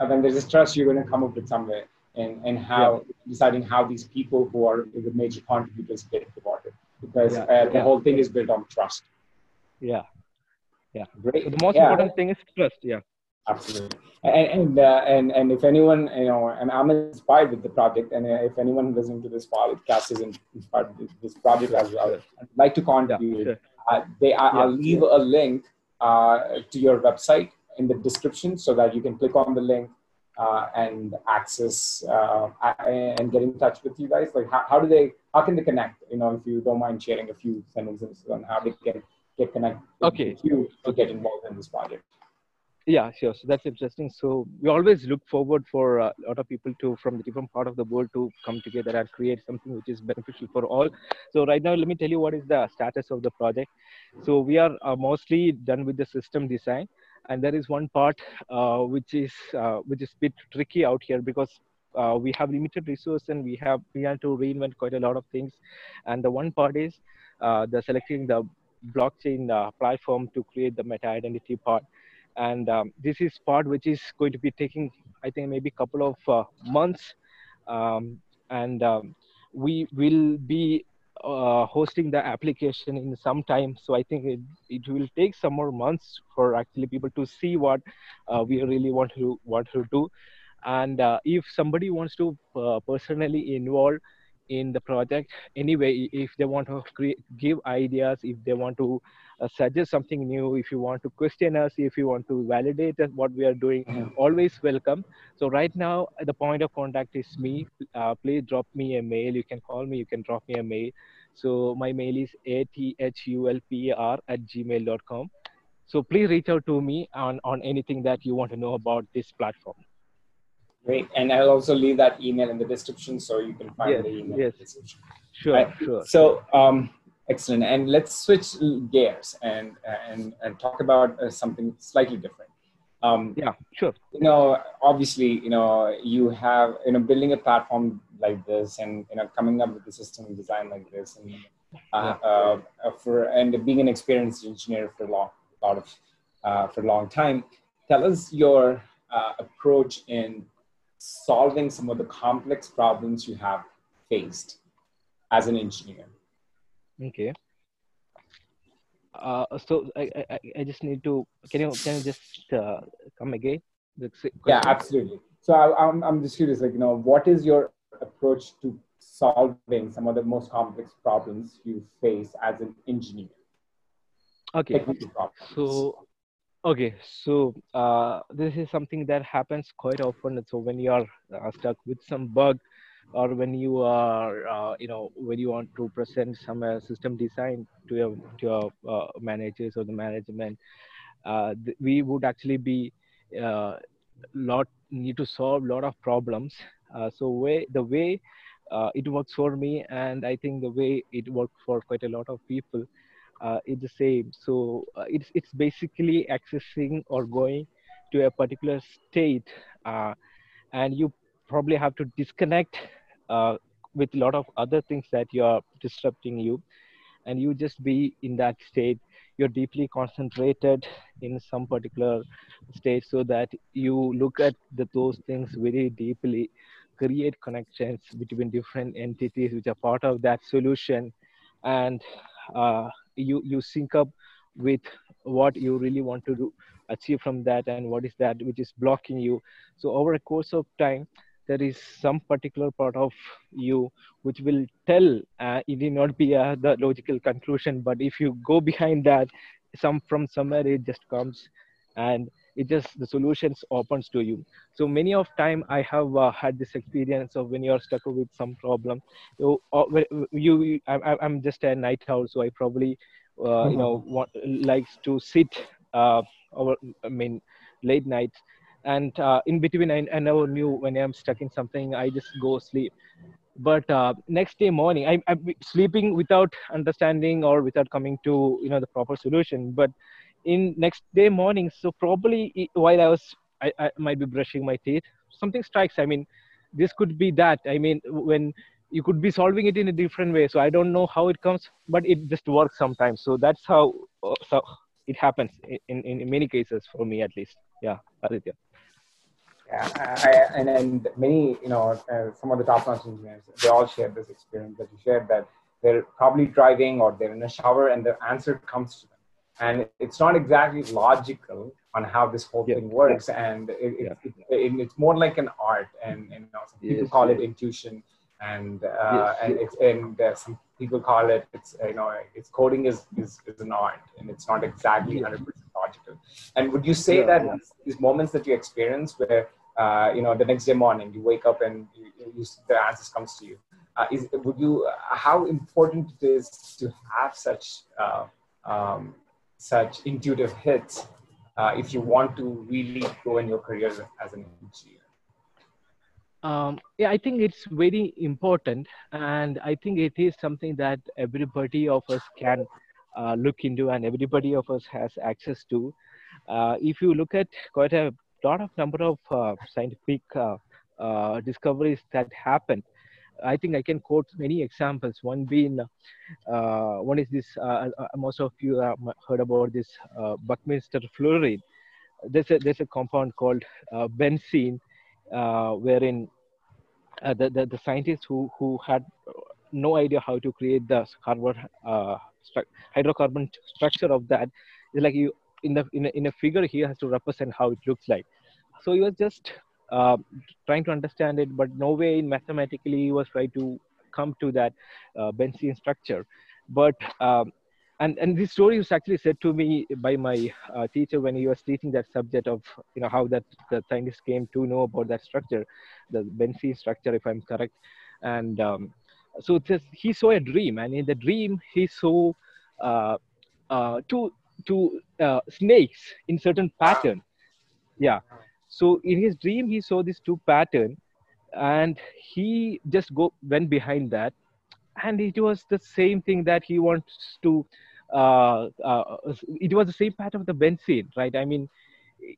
yeah. then there's there is trust, you're going to come up with somewhere and, and how yeah. deciding how these people who are the major contributors get rewarded because uh, the whole thing is built on trust. Yeah. Yeah. Great. So the most important thing is trust. Yeah. Absolutely. And and, uh, and and if anyone you know, and I'm inspired with the project, and if anyone listening to this podcast is inspired with this project as well, I'd like to contribute. Yeah, sure. uh, they, I, yeah, I'll leave yeah. a link uh, to your website in the description so that you can click on the link uh, and access uh, and get in touch with you guys. Like, how, how do they? How can they connect? You know, if you don't mind sharing a few sentences on how they can get connected okay. with you to get involved in this project yeah sure so that's interesting so we always look forward for a lot of people to from the different part of the world to come together and create something which is beneficial for all so right now let me tell you what is the status of the project so we are uh, mostly done with the system design and there is one part uh, which is uh, which is a bit tricky out here because uh, we have limited resource and we have we have to reinvent quite a lot of things. And the one part is uh, the selecting the blockchain uh, platform to create the meta identity part. And um, this is part which is going to be taking i think maybe a couple of uh, months. Um, and um, we will be uh, hosting the application in some time. So i think it, it will take some more months for actually people to see what uh, we really want to want to do. And uh, if somebody wants to uh, personally involve in the project. Anyway if they want to create, give ideas if they want to uh, suggest something new if you want to question us if you want to validate what we are doing mm-hmm. always welcome. So right now the point of contact is me. Uh, please drop me a mail. You can call me. You can drop me a mail. So my mail is athulpr at gmail.com so please reach out to me on, on anything that you want to know about this platform Great. And I'll also leave that email in the description so you can find yes, the email. Yes. Sure, right. sure. So, um, excellent. And let's switch gears and, and, and talk about uh, something slightly different. Um, yeah, sure. You know, obviously, you know, you have, you know, building a platform like this and, you know, coming up with a system design like this and, uh, yeah. uh, for, and being an experienced engineer for a long, lot of, uh, for a long time. Tell us your uh, approach in solving some of the complex problems you have faced as an engineer. Okay. Uh, so I, I, I just need to can you can you just uh, come again? Yeah, absolutely. So I, I'm I'm just curious, like you know, what is your approach to solving some of the most complex problems you face as an engineer? Okay. So Okay, so uh, this is something that happens quite often. So when you are uh, stuck with some bug, or when you are, uh, you know, when you want to present some uh, system design to your to your uh, managers or the management, uh, th- we would actually be lot need to solve a lot of problems. so way the way it works for me, and I think the way it works for quite a lot of people uh, is the same. So uh, it's it's basically accessing or going to a particular state, uh, and you probably have to disconnect uh, with a lot of other things that you are disrupting you, and you just be in that state. You're deeply concentrated in some particular state, so that you look at the, those things very deeply, create connections between different entities which are part of that solution, and uh, you you sync up with what you really want to do achieve from that and what is that which is blocking you. So over a course of time there is some particular part of you which will tell uh, it may not be uh, the logical conclusion but if you go behind that some from somewhere it just comes and it just the solutions opens to you. So many of time i have uh, had this experience of when you're stuck with some problem you, uh, you I, i'm just a night owl so i probably uh, mm-hmm. you know want, likes to sit uh, over i mean late nights and uh, in between I, I, never knew when i'm stuck in something i just go sleep. But uh, next day morning I, i'm sleeping without understanding or without coming to you know the proper solution. But in next day morning so probably while i was I, I might be brushing my teeth something strikes. I mean this could be that. I mean when you could be solving it in a different way. So i don't know how it comes but it just works sometimes. So that's how uh, so it happens in, in, in many cases for me at least. Yeah aditya. Yeah, I, and, and many, you know, uh, some of the top-notch engineers, they all share this experience that you shared that they're probably driving or they're in a shower and the answer comes to them. And it's not exactly logical on how this whole yeah. thing works. And it, yeah. it, it, it's more like an art. And, and you know, some people yes. call it intuition. And, uh, yes. and, it's, and uh, some people call it, it's, you know, it's coding is, is, is an art and it's not exactly 100% logical. And would you say yeah, that these moments that you experience where uh, you know the next day morning you wake up and you, you, the answers comes to you uh, is would you uh, how important it is to have such uh, um, such intuitive hits uh, if you want to really grow in your career as, as an engineer um, yeah, I think it's very important, and I think it is something that everybody of us can uh, look into, and everybody of us has access to. Uh, if you look at quite a lot of number of uh, scientific uh, uh, discoveries that happened. I think I can quote many examples. One being, uh, one is this. Uh, uh, most of you heard about this Buckminster fluorine. There's a there's a compound called benzene, wherein uh, the, the, the scientists who, who had no idea how to create the carbon uh, stru- hydrocarbon structure of that is like you in the in a, in a figure he has to represent how it looks like so he was just uh, trying to understand it but no way in mathematically he was trying to come to that uh, benzene structure. But um, and and this story was actually said to me by my uh, teacher when he was teaching that subject of you know how that the scientists came to know about that structure the benzene structure if i'm correct. And um, so just, he saw a dream and in the dream he saw uh, uh, two two snakes in certain pattern. Yeah so in his dream he saw this two pattern and he just go went behind that. And it was the same thing that he wants to uh, uh, it was the same pattern of the benzene right? I mean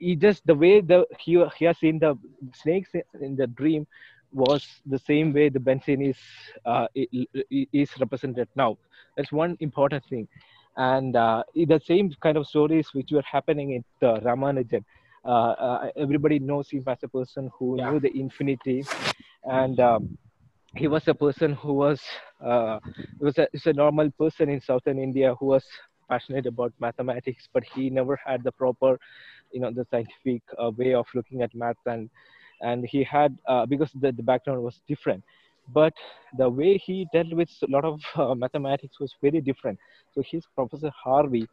he just the way the he, he has seen the snakes in the dream was the same way the benzene is uh, is represented now. That's one important thing. And uh, the same kind of stories which were happening in the Ramanujan. Uh, uh, everybody knows him as a person who yeah. knew the infinity, and um, he was a person who was uh, was a, a normal person in southern India who was passionate about mathematics, but he never had the proper, you know, the scientific uh, way of looking at math and and he had uh, because the, the background was different but the way he dealt with a lot of uh, mathematics was very different. So his professor Hardy,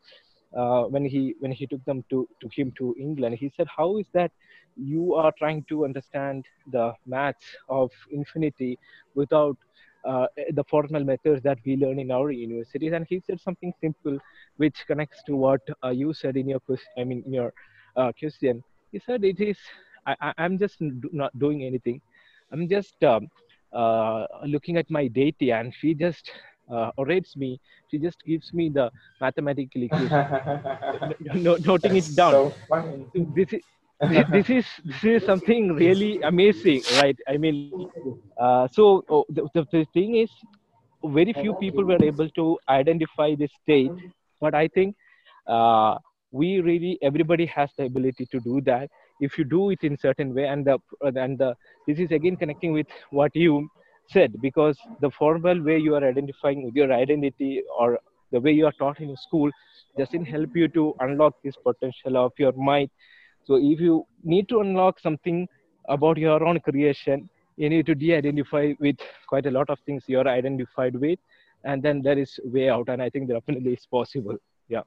uh, when he when he took them to to him to England, he said, "How is that you are trying to understand the maths of infinity without uh, the formal methods that we learn in our universities?" And he said something simple, which connects to what uh, you said in your question. I mean, in your uh, question, he said, "It is I, am just not doing anything. I'm just um, uh, looking at my deity and she just uh, orates me. She just gives me the mathematical [laughs] equation, no, noting it down. So this is this is this is something really amazing, right? I mean, uh, so oh, the, the, the thing is, very few people were able to identify this state, but I think uh, we really everybody has the ability to do that if you do it in certain way and the and the this is again connecting with what you said because the formal way you are identifying with your identity or the way you are taught in school doesn't help you to unlock this potential of your mind. So if you need to unlock something about your own creation you need to de-identify with quite a lot of things you're identified with and then there is way out and i think definitely it's possible. Yeah.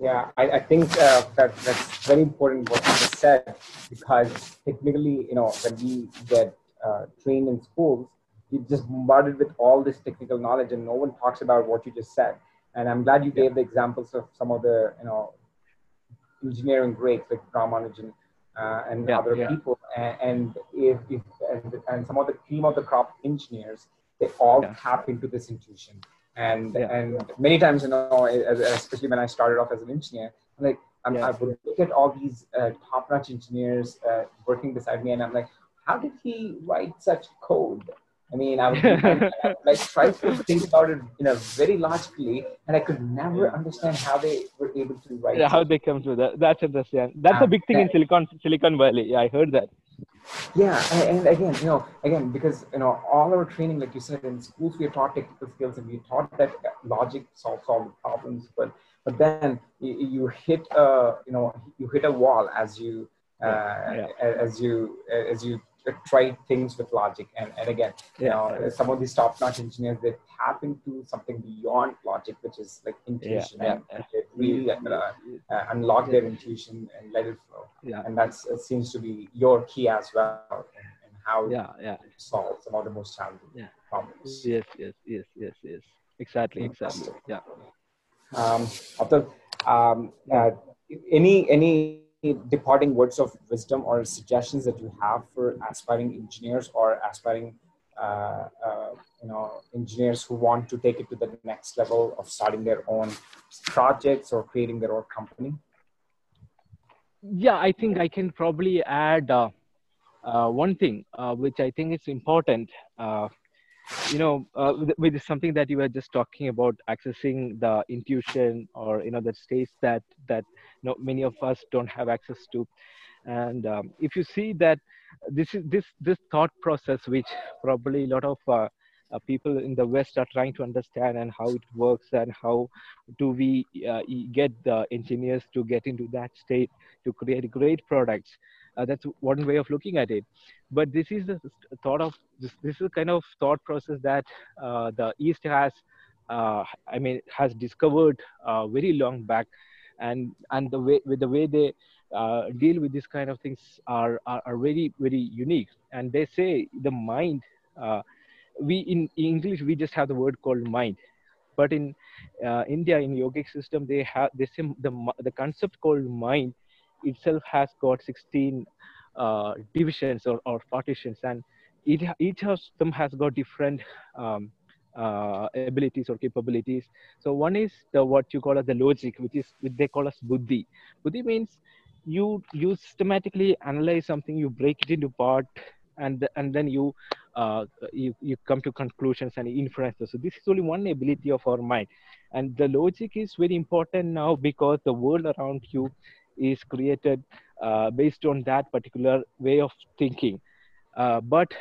Yeah i, I think uh, that that's very important what you said because technically you know when we get uh, trained in schools you're just bombarded with all this technical knowledge and no one talks about what you just said. And i'm glad you gave the examples of some of the you know engineering greats like ramanujan uh, and yeah, other yeah. people. And, and if, if and, and, some of the cream of the crop engineers they all yeah. tap into this intuition. And and many times you know especially when i started off as an engineer I'm like I'm, i would look at all these uh, top-notch engineers uh, working beside me and i'm like how did he write such code I mean, I would, I, [laughs] like try to think about it, you know, very logically, and I could never understand how they were able to write. Yeah, how they come to that. That's interesting. That's um, a big thing in Silicon Silicon Valley. Yeah, I heard that. Yeah, and, and, again, you know, again because you know all our training, like you said, in schools we are taught technical skills and we taught that logic solve solve problems, but but then you, you hit a you know you hit a wall as you uh, yeah. as you as you try things with logic. And, and again, you yeah. know, some of these top-notch engineers, they tap into something beyond logic, which is like intuition. Yeah. And they really uh, uh, unlock their intuition and let it flow. Yeah. And that uh, seems to be your key as well in how yeah, yeah. solve some of the most challenging yeah. problems. Yes, yes, yes, yes, yes. Exactly, exactly. Yeah. Um, after, um, uh, any any departing words of wisdom or suggestions that you have for aspiring engineers or aspiring uh, uh, you know engineers who want to take it to the next level of starting their own projects or creating their own company? Yeah i think i can probably add uh, uh one thing uh, which i think is important. Uh, you know with, with, something that you were just talking about accessing the intuition or you know that states that that know, many of us don't have access to. And um, if you see that this is this this thought process which probably a lot of uh, uh, people in the west are trying to understand and how it works and how do we uh, get the engineers to get into that state to create great products. Uh, that's one way of looking at it. But this is the thought of this, this is kind of thought process that uh, the east has uh, i mean has discovered uh, very long back and and the way with the way they uh, deal with these kind of things are, are, are very very unique. And they say the mind uh, we in english we just have the word called mind. But in uh, india in yogic system they have they say the the concept called mind itself has got 16 uh, divisions or, or partitions. And it, each of them has got different um, uh, abilities or capabilities. So one is the what you call as the logic, which is which they call as buddhi. Buddhi means you you systematically analyze something, you break it into part, and and then you uh, you you come to conclusions and inferences. So this is only one ability of our mind, and the logic is very important now because the world around you is created uh, based on that particular way of thinking. Uh, but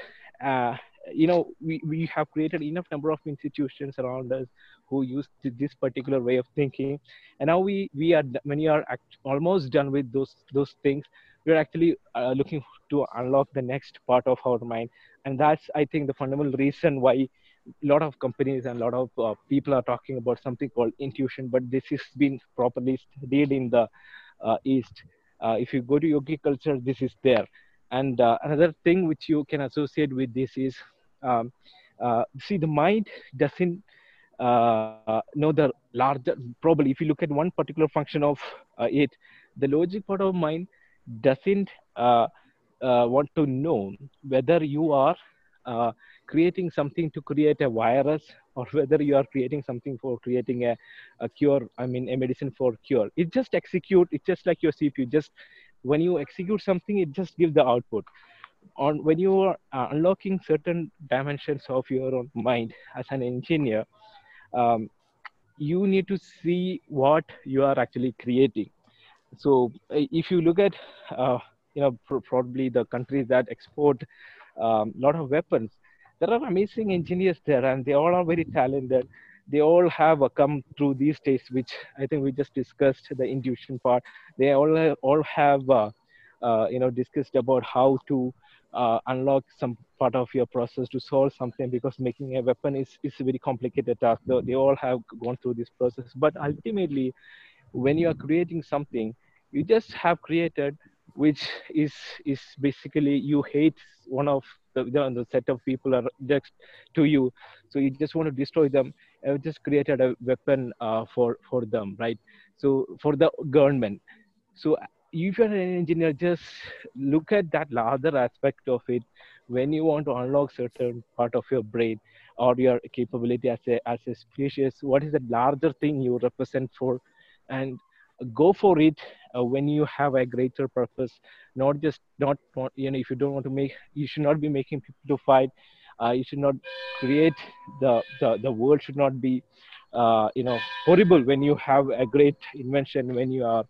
uh, you know we, we have created enough number of institutions around us who use this particular way of thinking. And now we we are you are act, almost done with those those things. We're actually uh, looking to unlock the next part of our mind. And that's i think the fundamental reason why a lot of companies and a lot of uh, people are talking about something called intuition. But this has been properly studied in the uh, east. Uh, if you go to yogi culture this is there and uh, another thing which you can associate with this is um, uh, see the mind doesn't uh, know the larger probably if you look at one particular function of uh, it the logic part of mind doesn't uh, uh, want to know whether you are creating something to create a virus or [laughs] whether you are creating something for creating a, a cure i mean a medicine for cure. It just execute it's just like your cpu just when you execute something it just gives the output. On when you are uh, unlocking certain dimensions of your own mind as an engineer um, you need to see what you are actually creating. So if you look at uh, you know pr- probably the countries that export a um, lot of weapons there are amazing engineers there and they all are very talented they all have come through these states, which I think we just discussed the intuition part. They all all have uh, uh, you know discussed about how to uh, unlock some part of your process to solve something because making a weapon is, is a very complicated task. They, they all have gone through this process, but ultimately, when you are creating something, you just have created which is is basically you hate one of the, the set of people are next to you so you just want to destroy them and just created a weapon uh, for for them right? So for the government. So if you're an engineer just look at that larger aspect of it. When you want to unlock certain part of your brain or your capability as a as a species what is the larger thing you represent for? And go for it uh, when you have a greater purpose. Not just not you know if you don't want to make you should not be making people to fight uh, you should not create the, the the world should not be uh, you know horrible when you have a great invention when you are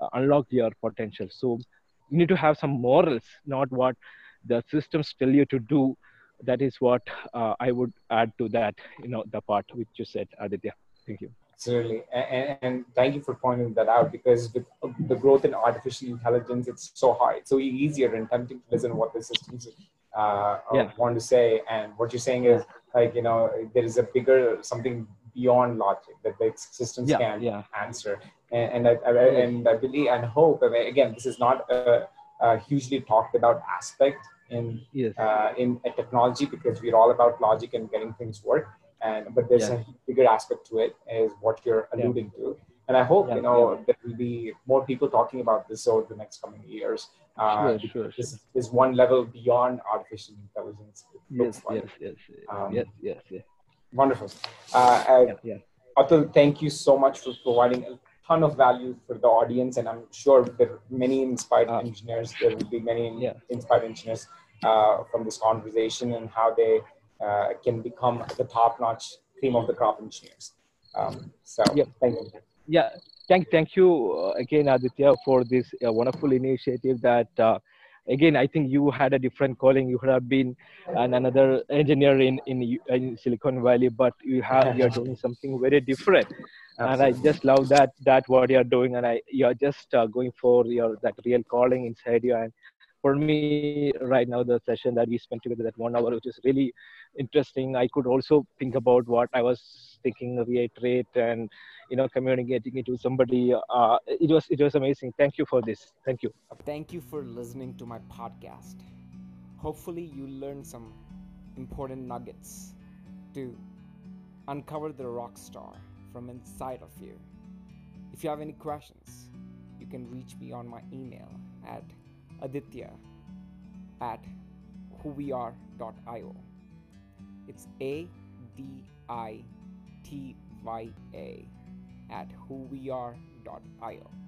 uh, unlock your potential. So you need to have some morals not what the systems tell you to do. That is what uh, i would add to that you know the part which you said aditya. Thank you. Absolutely, and, and, thank you for pointing that out because with the growth in artificial intelligence, it's so hard, it's so easier and tempting to listen to what the systems uh, yeah. want to say. And what you're saying is like you know there is a bigger something beyond logic that the systems yeah, can yeah. answer. And, and I, I, and I believe and hope. I mean, again, this is not a, a hugely talked about aspect in yes. uh, in technology because we're all about logic and getting things work and but there's yeah. a bigger aspect to it is what you're alluding to and i hope you know there will be more people talking about this over the next coming years uh, sure, sure, this sure. is one level beyond artificial intelligence yes, yes yes um, yes yes yes wonderful uh, uh, yeah, Atul, thank you so much for providing a ton of value for the audience and i'm sure there are many inspired uh, engineers there will be many inspired engineers uh, from this conversation and how they uh, can become the top-notch cream of the crop engineers. Um, so yeah. thank you. Yeah, thank thank you uh, again, Aditya, for this uh, wonderful initiative. That uh, again, I think you had a different calling. You could have been an, another engineer in, in, in Silicon Valley, but you have you're [laughs] doing something very different. Absolutely. And I just love that that what you're doing, and I you're just uh, going for your that real calling inside you, and for me right now the session that we spent together that one hour which is really interesting i could also think about what i was thinking reiterate and you know communicating it to somebody uh, it was it was amazing. Thank you for this. Thank you. Thank you for listening to my podcast. Hopefully you learned some important nuggets to uncover the rock star from inside of you. If you have any questions you can reach me on my email at aditya at whoweare.io. It's A D I T Y A at whoweare.io.